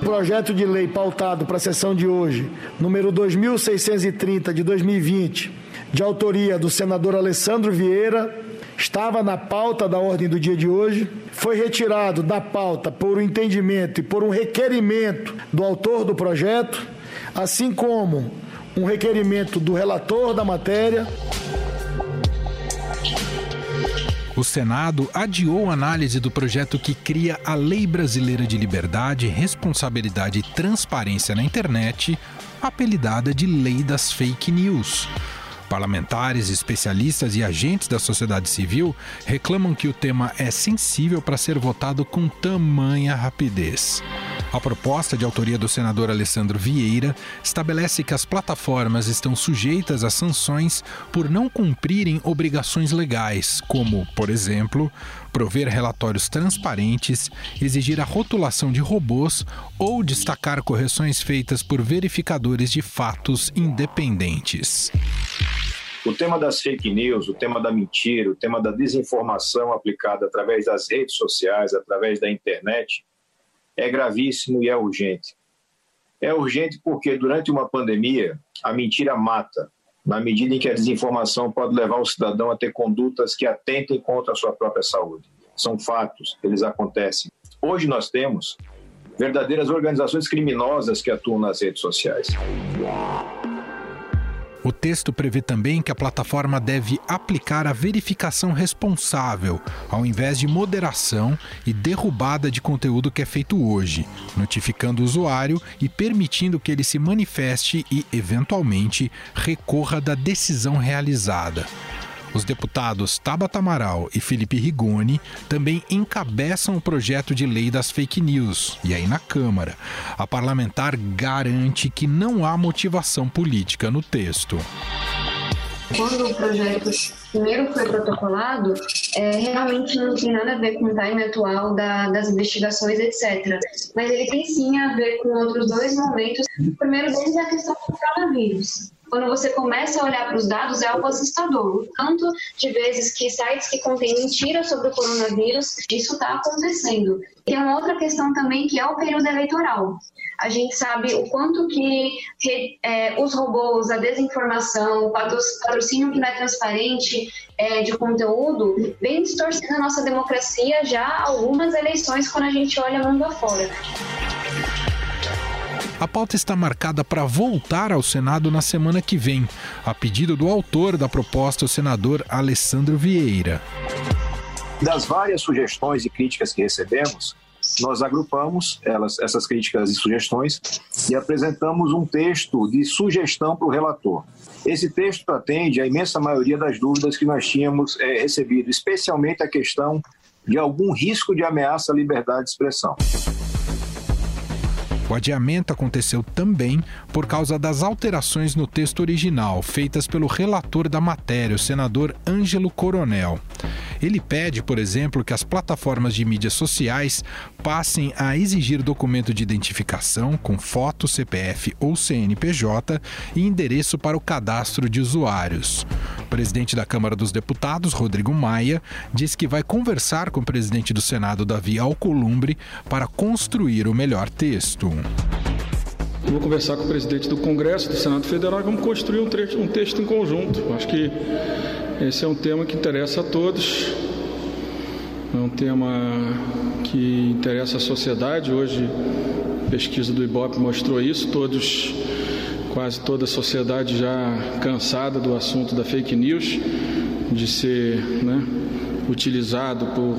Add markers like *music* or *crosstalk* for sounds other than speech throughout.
projeto de lei pautado para a sessão de hoje, número 2630 de 2020, de autoria do senador Alessandro Vieira, estava na pauta da ordem do dia de hoje, foi retirado da pauta por um entendimento e por um requerimento do autor do projeto, assim como um requerimento do relator da matéria. O Senado adiou a análise do projeto que cria a Lei Brasileira de Liberdade, Responsabilidade e Transparência na Internet, apelidada de Lei das Fake News. Parlamentares, especialistas e agentes da sociedade civil reclamam que o tema é sensível para ser votado com tamanha rapidez. A proposta de autoria do senador Alessandro Vieira estabelece que as plataformas estão sujeitas a sanções por não cumprirem obrigações legais, como, por exemplo, prover relatórios transparentes, exigir a rotulação de robôs ou destacar correções feitas por verificadores de fatos independentes. O tema das fake news, o tema da mentira, o tema da desinformação aplicada através das redes sociais, através da internet, é gravíssimo e é urgente. É urgente porque durante uma pandemia a mentira mata, na medida em que a desinformação pode levar o cidadão a ter condutas que atentem contra a sua própria saúde. São fatos, eles acontecem. Hoje nós temos verdadeiras organizações criminosas que atuam nas redes sociais. O texto prevê também que a plataforma deve aplicar a verificação responsável, ao invés de moderação e derrubada de conteúdo que é feito hoje, notificando o usuário e permitindo que ele se manifeste e, eventualmente, recorra da decisão realizada. Os deputados Tabata Amaral e Felipe Rigoni também encabeçam o projeto de lei das fake news. E aí, na Câmara, a parlamentar garante que não há motivação política no texto. Quando o projeto primeiro foi protocolado, é, realmente não tem nada a ver com o time atual da, das investigações, etc. Mas ele tem sim a ver com outros dois momentos. O primeiro deles é a questão do coronavírus quando você começa a olhar para os dados, é algo assustador. Tanto de vezes que sites que contêm mentiras sobre o coronavírus, isso está acontecendo. Tem uma outra questão também que é o período eleitoral. A gente sabe o quanto que é, os robôs, a desinformação, o patrocínio que não é transparente é, de conteúdo, vem distorcendo a nossa democracia já algumas eleições quando a gente olha mundo afora. A pauta está marcada para voltar ao Senado na semana que vem, a pedido do autor da proposta, o senador Alessandro Vieira. Das várias sugestões e críticas que recebemos, nós agrupamos elas, essas críticas e sugestões e apresentamos um texto de sugestão para o relator. Esse texto atende à imensa maioria das dúvidas que nós tínhamos é, recebido, especialmente a questão de algum risco de ameaça à liberdade de expressão. O adiamento aconteceu também por causa das alterações no texto original feitas pelo relator da matéria, o senador Ângelo Coronel. Ele pede, por exemplo, que as plataformas de mídias sociais passem a exigir documento de identificação com foto, CPF ou CNPJ e endereço para o cadastro de usuários. O presidente da Câmara dos Deputados, Rodrigo Maia, diz que vai conversar com o presidente do Senado, Davi Alcolumbre, para construir o melhor texto. Vou conversar com o presidente do Congresso, do Senado Federal, e vamos construir um, trecho, um texto em conjunto. Acho que esse é um tema que interessa a todos, é um tema que interessa a sociedade. Hoje, a pesquisa do IBOP mostrou isso, todos, quase toda a sociedade já cansada do assunto da fake news, de ser né, utilizado por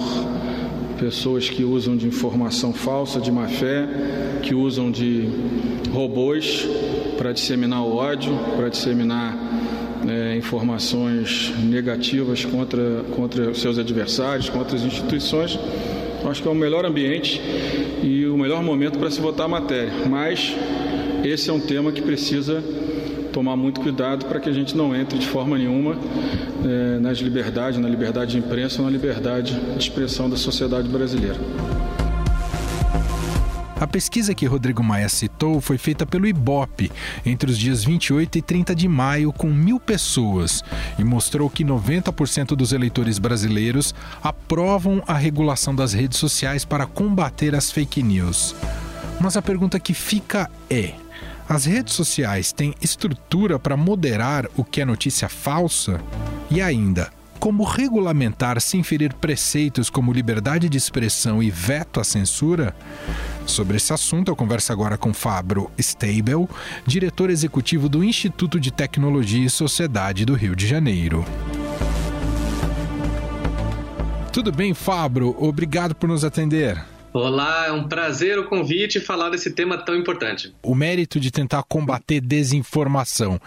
pessoas que usam de informação falsa, de má fé, que usam de robôs para disseminar o ódio, para disseminar é, informações negativas contra, contra seus adversários, contra as instituições. Acho que é o melhor ambiente e o melhor momento para se votar a matéria. Mas esse é um tema que precisa tomar muito cuidado para que a gente não entre de forma nenhuma é, nas liberdades, na liberdade de imprensa na liberdade de expressão da sociedade brasileira. A pesquisa que Rodrigo Maia citou foi feita pelo IBOP entre os dias 28 e 30 de maio, com mil pessoas, e mostrou que 90% dos eleitores brasileiros aprovam a regulação das redes sociais para combater as fake news. Mas a pergunta que fica é: as redes sociais têm estrutura para moderar o que é notícia falsa? E ainda, como regulamentar sem ferir preceitos como liberdade de expressão e veto à censura? Sobre esse assunto, eu converso agora com Fabro Stable, diretor executivo do Instituto de Tecnologia e Sociedade do Rio de Janeiro. Tudo bem, Fabro? Obrigado por nos atender. Olá, é um prazer o convite e falar desse tema tão importante. O mérito de tentar combater desinformação.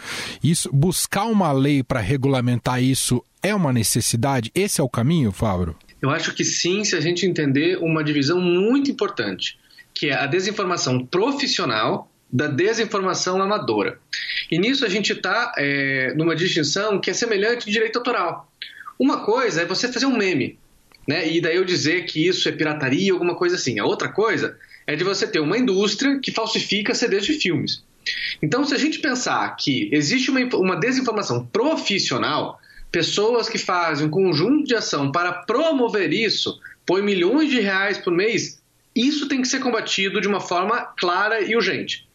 Isso, buscar uma lei para regulamentar isso é uma necessidade? Esse é o caminho, Fábio? Eu acho que sim, se a gente entender uma divisão muito importante, que é a desinformação profissional da desinformação amadora. E nisso a gente está é, numa distinção que é semelhante de direito autoral. Uma coisa é você fazer um meme, né? E daí eu dizer que isso é pirataria, alguma coisa assim. A outra coisa é de você ter uma indústria que falsifica CDs de filmes. Então, se a gente pensar que existe uma, uma desinformação profissional, pessoas que fazem um conjunto de ação para promover isso, põem milhões de reais por mês, isso tem que ser combatido de uma forma clara e urgente.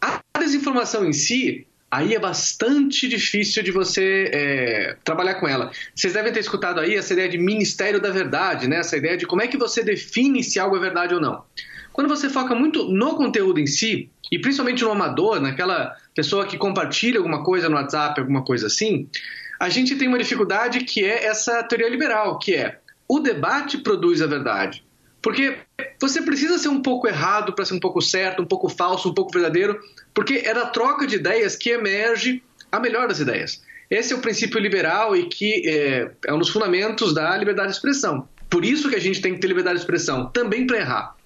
A desinformação em si, aí é bastante difícil de você é, trabalhar com ela. Vocês devem ter escutado aí essa ideia de Ministério da Verdade, né? essa ideia de como é que você define se algo é verdade ou não. Quando você foca muito no conteúdo em si, e principalmente no amador, naquela pessoa que compartilha alguma coisa no WhatsApp, alguma coisa assim, a gente tem uma dificuldade que é essa teoria liberal, que é o debate produz a verdade. Porque você precisa ser um pouco errado para ser um pouco certo, um pouco falso, um pouco verdadeiro, porque é da troca de ideias que emerge a melhor das ideias. Esse é o princípio liberal e que é, é um dos fundamentos da liberdade de expressão. Por isso que a gente tem que ter liberdade de expressão, também para errar.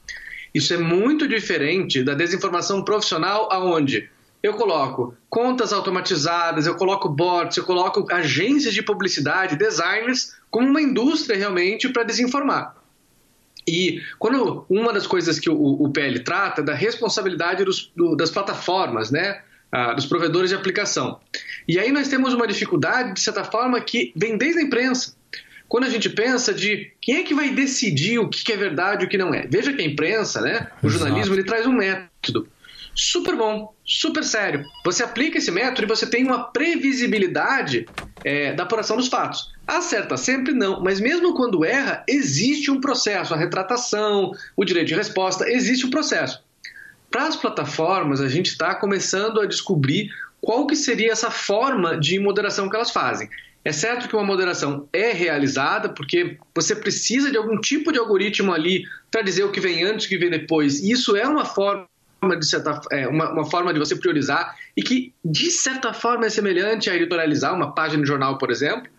Isso é muito diferente da desinformação profissional, aonde eu coloco contas automatizadas, eu coloco bots, eu coloco agências de publicidade, designers, como uma indústria realmente para desinformar. E quando uma das coisas que o, o PL trata é da responsabilidade dos, do, das plataformas, né? Ah, dos provedores de aplicação. E aí nós temos uma dificuldade, de certa forma, que vem desde a imprensa. Quando a gente pensa de quem é que vai decidir o que é verdade e o que não é. Veja que a imprensa, né, o jornalismo, ele traz um método super bom, super sério. Você aplica esse método e você tem uma previsibilidade é, da apuração dos fatos. Acerta sempre não, mas mesmo quando erra, existe um processo, a retratação, o direito de resposta, existe um processo. Para as plataformas, a gente está começando a descobrir qual que seria essa forma de moderação que elas fazem. É certo que uma moderação é realizada, porque você precisa de algum tipo de algoritmo ali para dizer o que vem antes, o que vem depois. E isso é uma forma de certa, é, uma, uma, forma de você priorizar e que, de certa forma, é semelhante a editorializar uma página de jornal, por exemplo,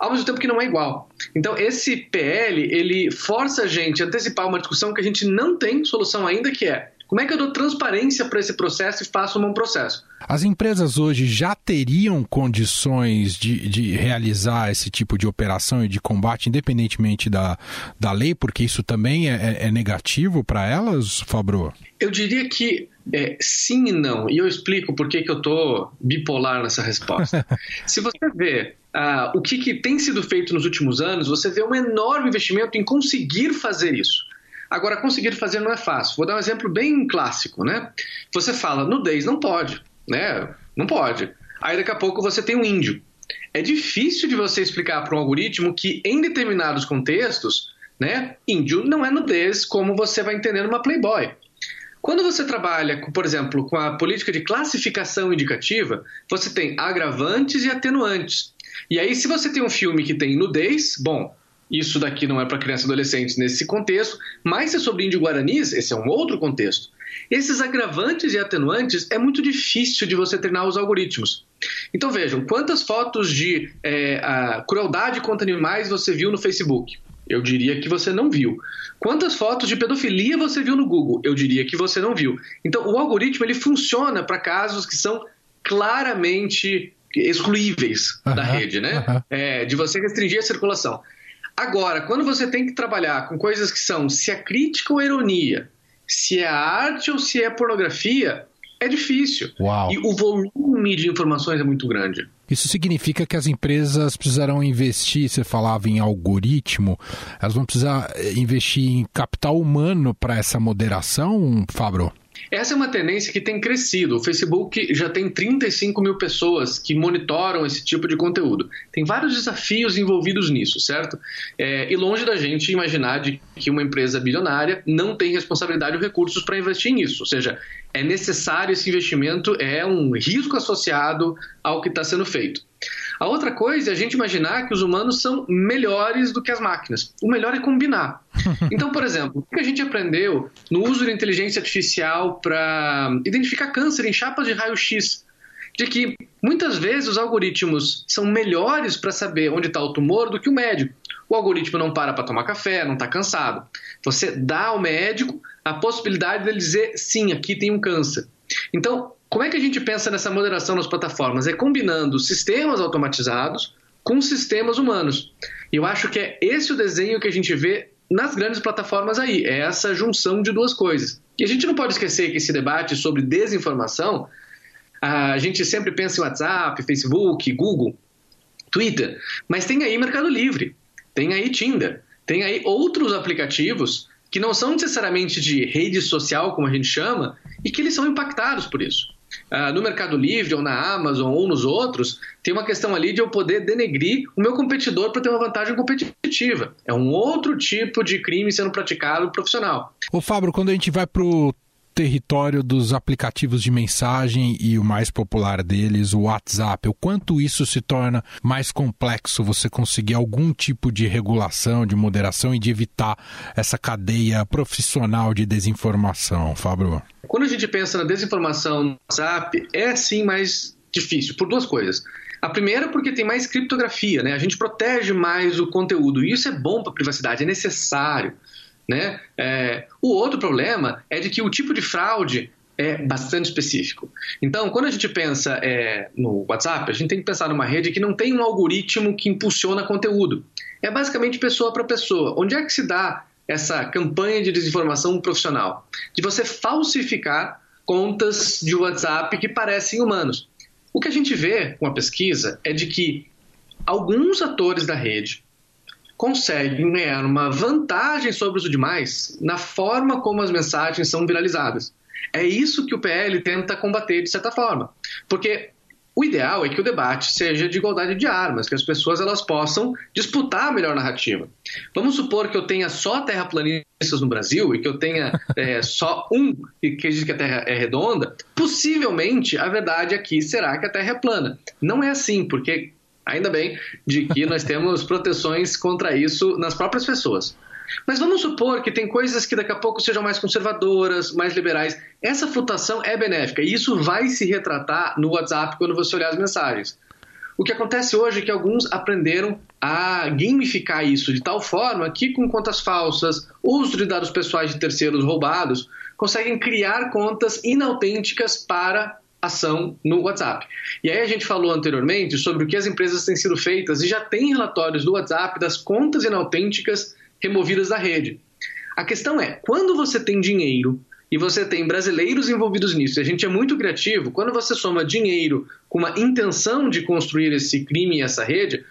ao mesmo tempo que não é igual. Então, esse PL, ele força a gente a antecipar uma discussão que a gente não tem solução ainda, que é como é que eu dou transparência para esse processo e faço um bom processo? As empresas hoje já teriam condições de, de realizar esse tipo de operação e de combate, independentemente da, da lei, porque isso também é, é, é negativo para elas, Fabro? Eu diria que é, sim e não. E eu explico por que, que eu estou bipolar nessa resposta. *laughs* Se você vê ah, o que, que tem sido feito nos últimos anos, você vê um enorme investimento em conseguir fazer isso. Agora, conseguir fazer não é fácil. Vou dar um exemplo bem clássico, né? Você fala, nudez não pode, né? Não pode. Aí daqui a pouco você tem um índio. É difícil de você explicar para um algoritmo que em determinados contextos, né, índio não é nudez como você vai entender numa Playboy. Quando você trabalha, por exemplo, com a política de classificação indicativa, você tem agravantes e atenuantes. E aí, se você tem um filme que tem nudez, bom, isso daqui não é para crianças e adolescentes nesse contexto, mas se é sobre índio guaranis, esse é um outro contexto. Esses agravantes e atenuantes é muito difícil de você treinar os algoritmos. Então vejam, quantas fotos de é, crueldade contra animais você viu no Facebook? Eu diria que você não viu. Quantas fotos de pedofilia você viu no Google? Eu diria que você não viu. Então o algoritmo ele funciona para casos que são claramente excluíveis da rede, né? É, de você restringir a circulação. Agora, quando você tem que trabalhar com coisas que são se é crítica ou ironia, se é arte ou se é pornografia, é difícil. Uau. E o volume de informações é muito grande. Isso significa que as empresas precisarão investir, você falava em algoritmo, elas vão precisar investir em capital humano para essa moderação, Fabro? Essa é uma tendência que tem crescido. O Facebook já tem 35 mil pessoas que monitoram esse tipo de conteúdo. Tem vários desafios envolvidos nisso, certo? É, e longe da gente imaginar de que uma empresa bilionária não tem responsabilidade ou recursos para investir nisso. Ou seja, é necessário esse investimento, é um risco associado ao que está sendo feito. A outra coisa é a gente imaginar que os humanos são melhores do que as máquinas. O melhor é combinar. *laughs* Então, por exemplo, o que a gente aprendeu no uso de inteligência artificial para identificar câncer em chapas de raio-x? De que muitas vezes os algoritmos são melhores para saber onde está o tumor do que o médico. O algoritmo não para para tomar café, não está cansado. Você dá ao médico a possibilidade dele dizer: sim, aqui tem um câncer. Então, como é que a gente pensa nessa moderação nas plataformas? É combinando sistemas automatizados com sistemas humanos. E eu acho que é esse o desenho que a gente vê nas grandes plataformas aí, é essa junção de duas coisas. E a gente não pode esquecer que esse debate sobre desinformação, a gente sempre pensa em WhatsApp, Facebook, Google, Twitter, mas tem aí Mercado Livre, tem aí Tinder, tem aí outros aplicativos que não são necessariamente de rede social, como a gente chama, e que eles são impactados por isso. Uh, no Mercado Livre, ou na Amazon, ou nos outros, tem uma questão ali de eu poder denegrir o meu competidor para ter uma vantagem competitiva. É um outro tipo de crime sendo praticado profissional. Ô Fábio, quando a gente vai para o território dos aplicativos de mensagem e o mais popular deles, o WhatsApp. O quanto isso se torna mais complexo você conseguir algum tipo de regulação, de moderação e de evitar essa cadeia profissional de desinformação, Fábio? Quando a gente pensa na desinformação no WhatsApp, é sim mais difícil, por duas coisas. A primeira porque tem mais criptografia, né? A gente protege mais o conteúdo e isso é bom para a privacidade, é necessário. Né? É, o outro problema é de que o tipo de fraude é bastante específico. Então, quando a gente pensa é, no WhatsApp, a gente tem que pensar numa rede que não tem um algoritmo que impulsiona conteúdo. É basicamente pessoa para pessoa. Onde é que se dá essa campanha de desinformação profissional? De você falsificar contas de WhatsApp que parecem humanos. O que a gente vê com a pesquisa é de que alguns atores da rede conseguem ganhar uma vantagem sobre os demais na forma como as mensagens são viralizadas. É isso que o PL tenta combater de certa forma. Porque o ideal é que o debate seja de igualdade de armas, que as pessoas elas possam disputar a melhor narrativa. Vamos supor que eu tenha só terraplanistas no Brasil e que eu tenha é, *laughs* só um que diz que a Terra é redonda. Possivelmente a verdade aqui será que a Terra é plana. Não é assim, porque Ainda bem de que nós temos proteções contra isso nas próprias pessoas. Mas vamos supor que tem coisas que daqui a pouco sejam mais conservadoras, mais liberais. Essa flutuação é benéfica e isso vai se retratar no WhatsApp quando você olhar as mensagens. O que acontece hoje é que alguns aprenderam a gamificar isso de tal forma que, com contas falsas, uso de dados pessoais de terceiros roubados, conseguem criar contas inautênticas para ação no WhatsApp. E aí a gente falou anteriormente sobre o que as empresas têm sido feitas e já tem relatórios do WhatsApp das contas inautênticas removidas da rede. A questão é, quando você tem dinheiro e você tem brasileiros envolvidos nisso, e a gente é muito criativo, quando você soma dinheiro com uma intenção de construir esse crime e essa rede,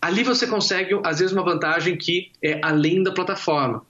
ali você consegue, às vezes, uma vantagem que é além da plataforma.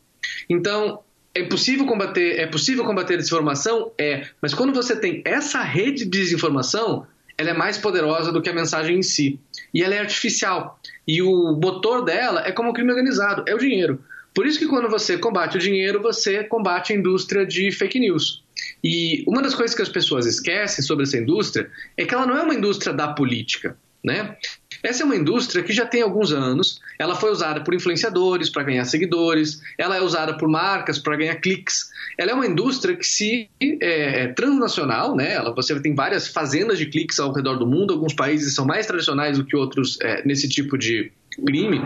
Então, é possível combater, é possível combater a desinformação? É, mas quando você tem essa rede de desinformação, ela é mais poderosa do que a mensagem em si. E ela é artificial. E o motor dela é como o crime organizado, é o dinheiro. Por isso que quando você combate o dinheiro, você combate a indústria de fake news. E uma das coisas que as pessoas esquecem sobre essa indústria é que ela não é uma indústria da política. Né? Essa é uma indústria que já tem alguns anos, ela foi usada por influenciadores para ganhar seguidores, ela é usada por marcas para ganhar cliques. Ela é uma indústria que se é, é transnacional, né? Ela, você tem várias fazendas de cliques ao redor do mundo, alguns países são mais tradicionais do que outros é, nesse tipo de crime.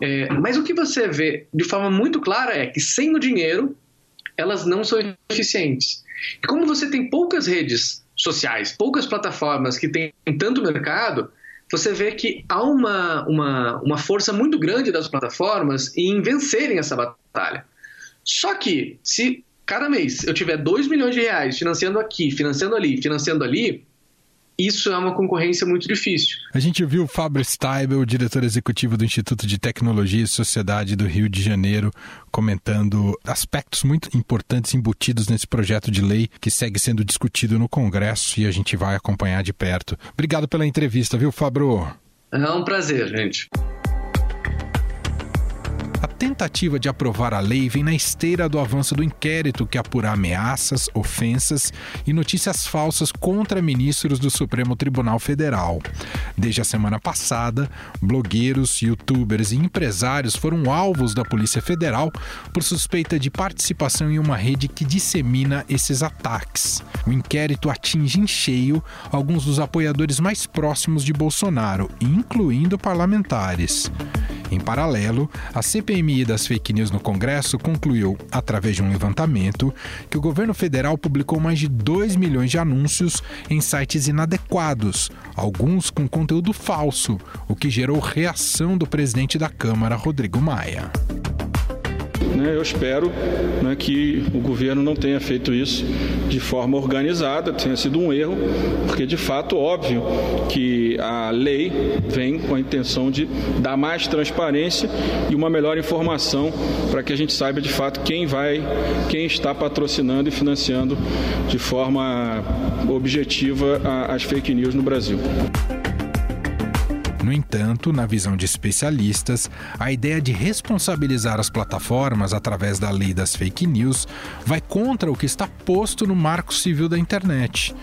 É, mas o que você vê de forma muito clara é que sem o dinheiro elas não são eficientes. E como você tem poucas redes sociais, poucas plataformas que têm tanto mercado, você vê que há uma, uma, uma força muito grande das plataformas em vencerem essa batalha. Só que, se cada mês eu tiver 2 milhões de reais financiando aqui, financiando ali, financiando ali, isso é uma concorrência muito difícil. A gente viu o Fábio Steibel, diretor executivo do Instituto de Tecnologia e Sociedade do Rio de Janeiro, comentando aspectos muito importantes embutidos nesse projeto de lei que segue sendo discutido no Congresso e a gente vai acompanhar de perto. Obrigado pela entrevista, viu, Fabro? É um prazer, gente tentativa de aprovar a lei vem na esteira do avanço do inquérito que apura ameaças, ofensas e notícias falsas contra ministros do Supremo Tribunal Federal. Desde a semana passada, blogueiros, youtubers e empresários foram alvos da Polícia Federal por suspeita de participação em uma rede que dissemina esses ataques. O inquérito atinge em cheio alguns dos apoiadores mais próximos de Bolsonaro, incluindo parlamentares. Em paralelo, a CPMI das fake news no Congresso concluiu, através de um levantamento, que o governo federal publicou mais de 2 milhões de anúncios em sites inadequados, alguns com conteúdo falso, o que gerou reação do presidente da Câmara, Rodrigo Maia. Né, eu espero né, que o governo não tenha feito isso de forma organizada, tenha sido um erro, porque de fato óbvio que a lei vem com a intenção de dar mais transparência e uma melhor informação para que a gente saiba de fato quem vai, quem está patrocinando e financiando de forma objetiva as fake news no Brasil. No entanto, na visão de especialistas, a ideia de responsabilizar as plataformas através da lei das fake news vai contra o que está posto no Marco Civil da Internet.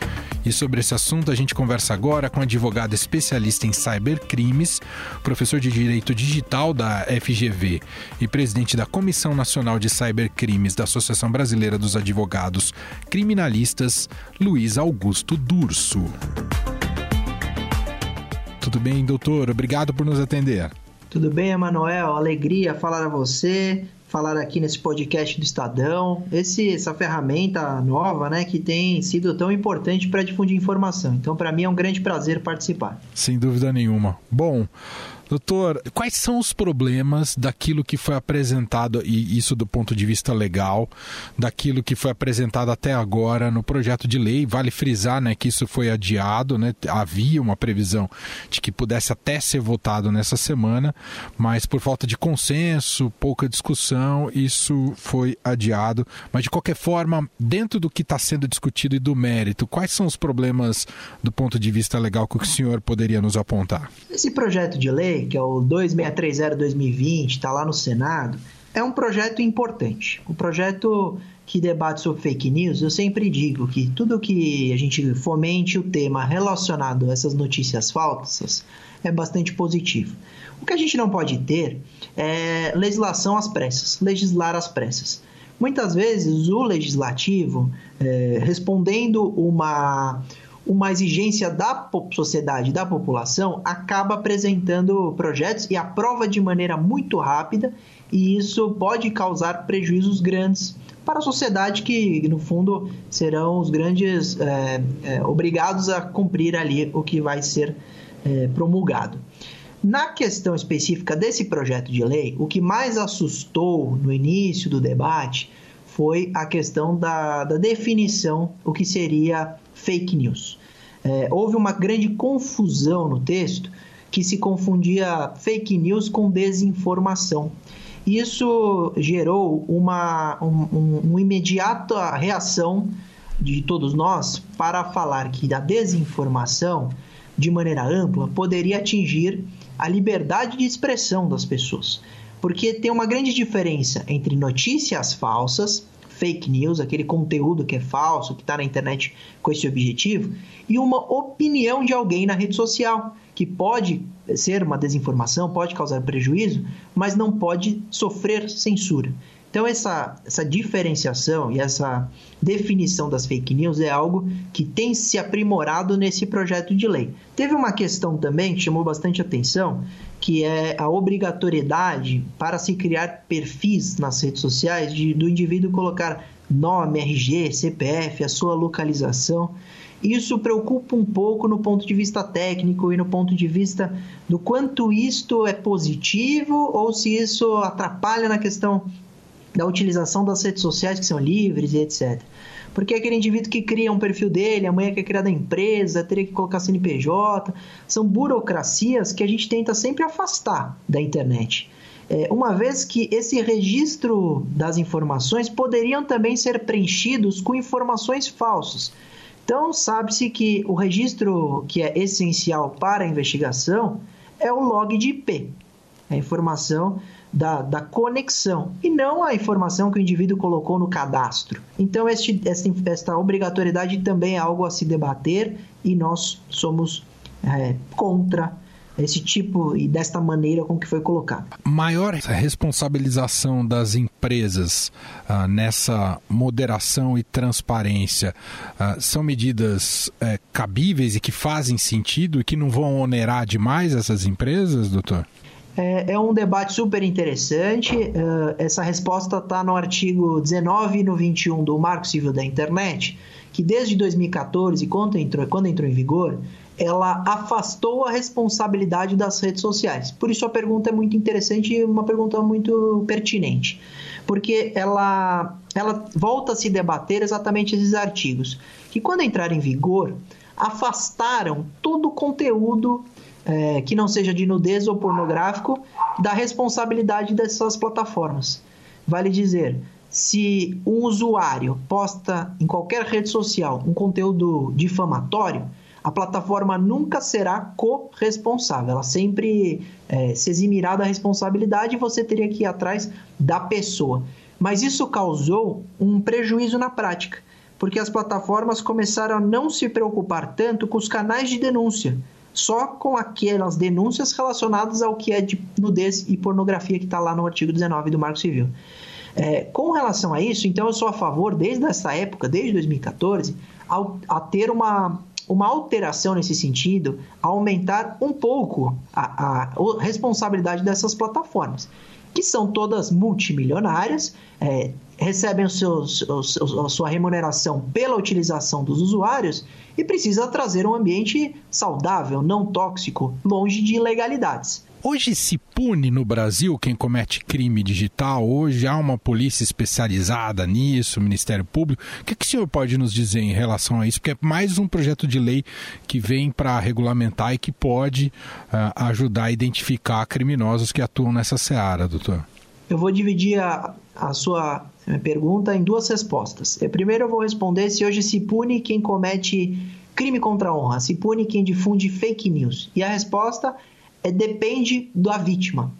E sobre esse assunto a gente conversa agora com advogado especialista em cybercrimes, professor de Direito Digital da FGV e presidente da Comissão Nacional de Cybercrimes da Associação Brasileira dos Advogados Criminalistas, Luiz Augusto Durso. Tudo bem, doutor? Obrigado por nos atender. Tudo bem, Emanuel? Alegria falar a você, falar aqui nesse podcast do Estadão. Esse, essa ferramenta nova, né, que tem sido tão importante para difundir informação. Então, para mim é um grande prazer participar. Sem dúvida nenhuma. Bom, Doutor, quais são os problemas daquilo que foi apresentado, e isso do ponto de vista legal, daquilo que foi apresentado até agora no projeto de lei? Vale frisar né, que isso foi adiado, né? havia uma previsão de que pudesse até ser votado nessa semana, mas por falta de consenso, pouca discussão, isso foi adiado. Mas de qualquer forma, dentro do que está sendo discutido e do mérito, quais são os problemas do ponto de vista legal que o senhor poderia nos apontar? Esse projeto de lei que é o 2630-2020, está lá no Senado, é um projeto importante. O projeto que debate sobre fake news, eu sempre digo que tudo que a gente fomente o tema relacionado a essas notícias falsas é bastante positivo. O que a gente não pode ter é legislação às pressas, legislar às pressas. Muitas vezes o legislativo, é, respondendo uma, uma exigência da sociedade, da população, acaba apresentando projetos e aprova de maneira muito rápida, e isso pode causar prejuízos grandes para a sociedade, que no fundo serão os grandes é, é, obrigados a cumprir ali o que vai ser é, promulgado. Na questão específica desse projeto de lei, o que mais assustou no início do debate foi a questão da, da definição, o que seria fake news. É, houve uma grande confusão no texto que se confundia fake news com desinformação. Isso gerou uma um, um, imediata reação de todos nós para falar que a desinformação, de maneira ampla, poderia atingir a liberdade de expressão das pessoas. Porque tem uma grande diferença entre notícias falsas fake news, aquele conteúdo que é falso, que está na internet com esse objetivo, e uma opinião de alguém na rede social, que pode ser uma desinformação, pode causar prejuízo, mas não pode sofrer censura. Então, essa, essa diferenciação e essa definição das fake news é algo que tem se aprimorado nesse projeto de lei. Teve uma questão também que chamou bastante atenção, que é a obrigatoriedade para se criar perfis nas redes sociais de, do indivíduo colocar nome, RG, CPF, a sua localização. Isso preocupa um pouco no ponto de vista técnico e no ponto de vista do quanto isto é positivo ou se isso atrapalha na questão da utilização das redes sociais que são livres e etc. Porque aquele indivíduo que cria um perfil dele, amanhã quer criar da empresa, teria que colocar CNPJ, são burocracias que a gente tenta sempre afastar da internet. É, uma vez que esse registro das informações poderiam também ser preenchidos com informações falsas. Então, sabe-se que o registro que é essencial para a investigação é o log de IP, a informação da, da conexão, e não a informação que o indivíduo colocou no cadastro. Então, este, esta, esta obrigatoriedade também é algo a se debater e nós somos é, contra esse tipo e desta maneira com que foi colocado. Maior responsabilização das empresas ah, nessa moderação e transparência ah, são medidas eh, cabíveis e que fazem sentido e que não vão onerar demais essas empresas, doutor? É, é um debate super interessante. Uh, essa resposta está no artigo 19 e no 21 do Marco Civil da Internet, que desde 2014, quando entrou, quando entrou em vigor, ela afastou a responsabilidade das redes sociais. Por isso a pergunta é muito interessante e uma pergunta muito pertinente, porque ela, ela volta a se debater exatamente esses artigos, que quando entraram em vigor, afastaram todo o conteúdo é, que não seja de nudez ou pornográfico da responsabilidade dessas plataformas. Vale dizer, se um usuário posta em qualquer rede social um conteúdo difamatório, a plataforma nunca será corresponsável. Ela sempre é, se eximirá da responsabilidade e você teria que ir atrás da pessoa. Mas isso causou um prejuízo na prática, porque as plataformas começaram a não se preocupar tanto com os canais de denúncia, só com aquelas denúncias relacionadas ao que é de nudez e pornografia que está lá no artigo 19 do Marco Civil. É, com relação a isso, então eu sou a favor, desde essa época, desde 2014, ao, a ter uma uma alteração nesse sentido, aumentar um pouco a, a responsabilidade dessas plataformas, que são todas multimilionárias, é, recebem o seu, a sua remuneração pela utilização dos usuários e precisa trazer um ambiente saudável, não tóxico, longe de ilegalidades. Hoje se pune no Brasil quem comete crime digital? Hoje há uma polícia especializada nisso, Ministério Público. O que, que o senhor pode nos dizer em relação a isso? Porque é mais um projeto de lei que vem para regulamentar e que pode uh, ajudar a identificar criminosos que atuam nessa seara, doutor. Eu vou dividir a, a sua pergunta em duas respostas. É, primeiro, eu vou responder se hoje se pune quem comete crime contra a honra, se pune quem difunde fake news. E a resposta é, depende da vítima.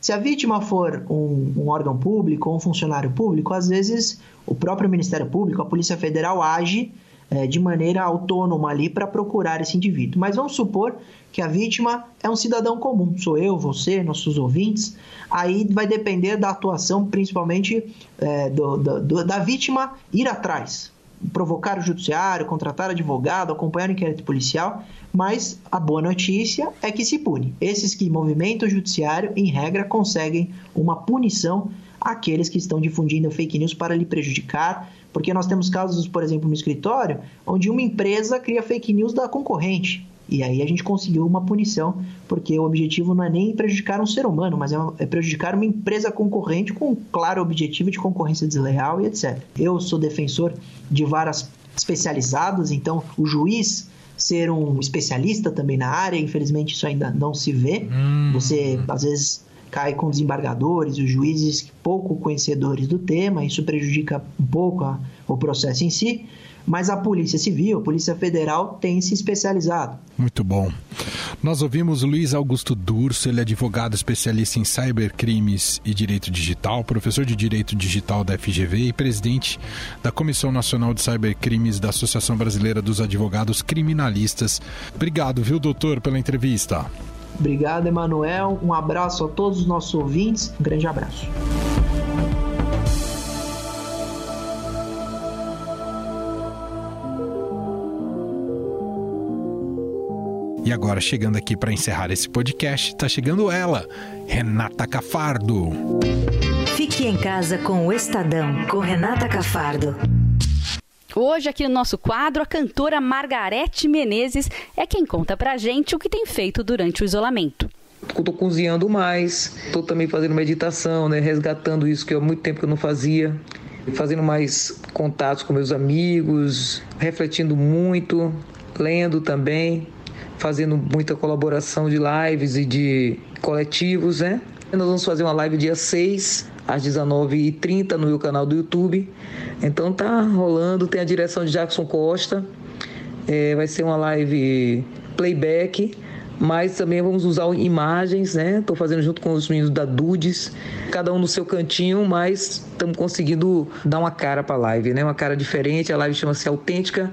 Se a vítima for um, um, órgão público ou um funcionário público, às vezes o próprio Ministério Público, a Polícia Federal age é, de maneira autônoma ali para procurar esse indivíduo. Mas vamos supor que a vítima é um cidadão comum, sou eu, você, nossos ouvintes. Aí vai depender da atuação, principalmente é, do, do, da vítima ir atrás, provocar o judiciário, contratar advogado, acompanhar o inquérito policial, mas a boa notícia é que se pune. Esses que movimentam o judiciário, em regra, conseguem uma punição àqueles que estão difundindo fake news para lhe prejudicar, porque nós temos casos, por exemplo, no escritório, onde uma empresa cria fake news da concorrente. E aí a gente conseguiu uma punição, porque o objetivo não é nem prejudicar um ser humano, mas é, é prejudicar uma empresa concorrente com um claro objetivo de concorrência desleal e etc. Eu sou defensor de varas especializadas, então o juiz ser um especialista também na área, infelizmente isso ainda não se vê. Hum. Você às vezes cai com desembargadores, os juízes pouco conhecedores do tema, isso prejudica um pouco a, o processo em si mas a Polícia Civil, a Polícia Federal tem se especializado. Muito bom. Nós ouvimos Luiz Augusto Durso, ele é advogado especialista em cybercrimes e direito digital, professor de direito digital da FGV e presidente da Comissão Nacional de Cybercrimes da Associação Brasileira dos Advogados Criminalistas. Obrigado, viu, doutor, pela entrevista. Obrigado, Emanuel. Um abraço a todos os nossos ouvintes. Um grande abraço. E agora, chegando aqui para encerrar esse podcast, está chegando ela, Renata Cafardo. Fique em casa com o Estadão, com Renata Cafardo. Hoje, aqui no nosso quadro, a cantora Margarete Menezes é quem conta pra gente o que tem feito durante o isolamento. estou cozinhando mais, estou também fazendo meditação, né? resgatando isso que há muito tempo que eu não fazia, fazendo mais contatos com meus amigos, refletindo muito, lendo também, fazendo muita colaboração de lives e de coletivos, né? Nós vamos fazer uma live dia 6, às 19h30 no meu canal do YouTube. Então tá rolando, tem a direção de Jackson Costa. É, vai ser uma live playback, mas também vamos usar imagens, né? Estou fazendo junto com os meninos da Dudes, cada um no seu cantinho, mas estamos conseguindo dar uma cara para a live, né? Uma cara diferente. A live chama-se Autêntica.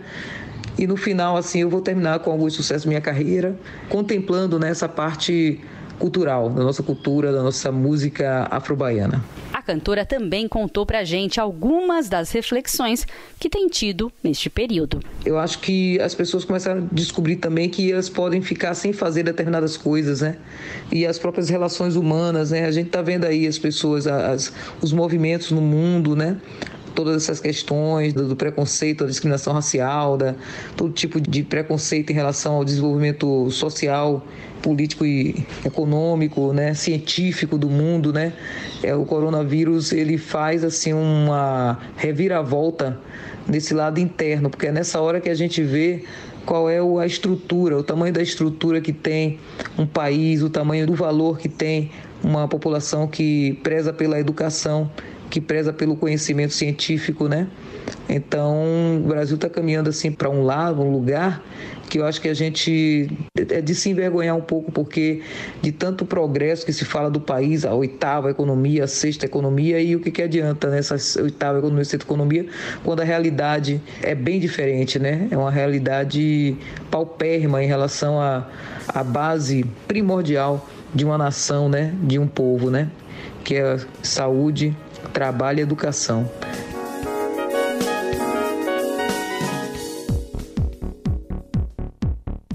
E no final, assim, eu vou terminar com alguns sucessos da minha carreira, contemplando nessa né, parte cultural, da nossa cultura, da nossa música afro-baiana. A cantora também contou pra gente algumas das reflexões que tem tido neste período. Eu acho que as pessoas começaram a descobrir também que elas podem ficar sem fazer determinadas coisas, né? E as próprias relações humanas, né? A gente tá vendo aí as pessoas, as, os movimentos no mundo, né? Todas essas questões do, do preconceito, da discriminação racial, da, todo tipo de preconceito em relação ao desenvolvimento social político e econômico, né, científico do mundo, né? É, o coronavírus ele faz assim uma reviravolta nesse lado interno, porque é nessa hora que a gente vê qual é a estrutura, o tamanho da estrutura que tem um país, o tamanho do valor que tem uma população que preza pela educação, que preza pelo conhecimento científico, né? Então, o Brasil está caminhando assim para um lado, um lugar que eu acho que a gente é de se envergonhar um pouco, porque de tanto progresso que se fala do país, a oitava economia, a sexta economia, e o que, que adianta nessa oitava economia, sexta economia, quando a realidade é bem diferente, né? É uma realidade paupérrima em relação à, à base primordial de uma nação, né? De um povo, né? Que é saúde, trabalho e educação.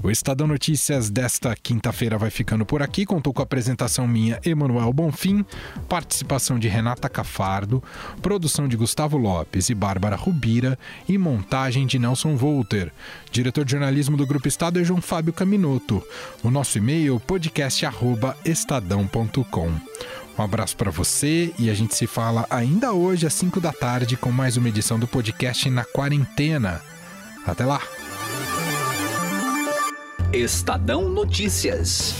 O Estadão Notícias desta quinta-feira vai ficando por aqui. Contou com a apresentação minha, Emanuel Bonfim, participação de Renata Cafardo, produção de Gustavo Lopes e Bárbara Rubira e montagem de Nelson Volter. Diretor de jornalismo do Grupo Estado é João Fábio Caminoto. O nosso e-mail podcast@estadão.com. Um abraço para você e a gente se fala ainda hoje às 5 da tarde com mais uma edição do podcast na quarentena. Até lá. Estadão Notícias.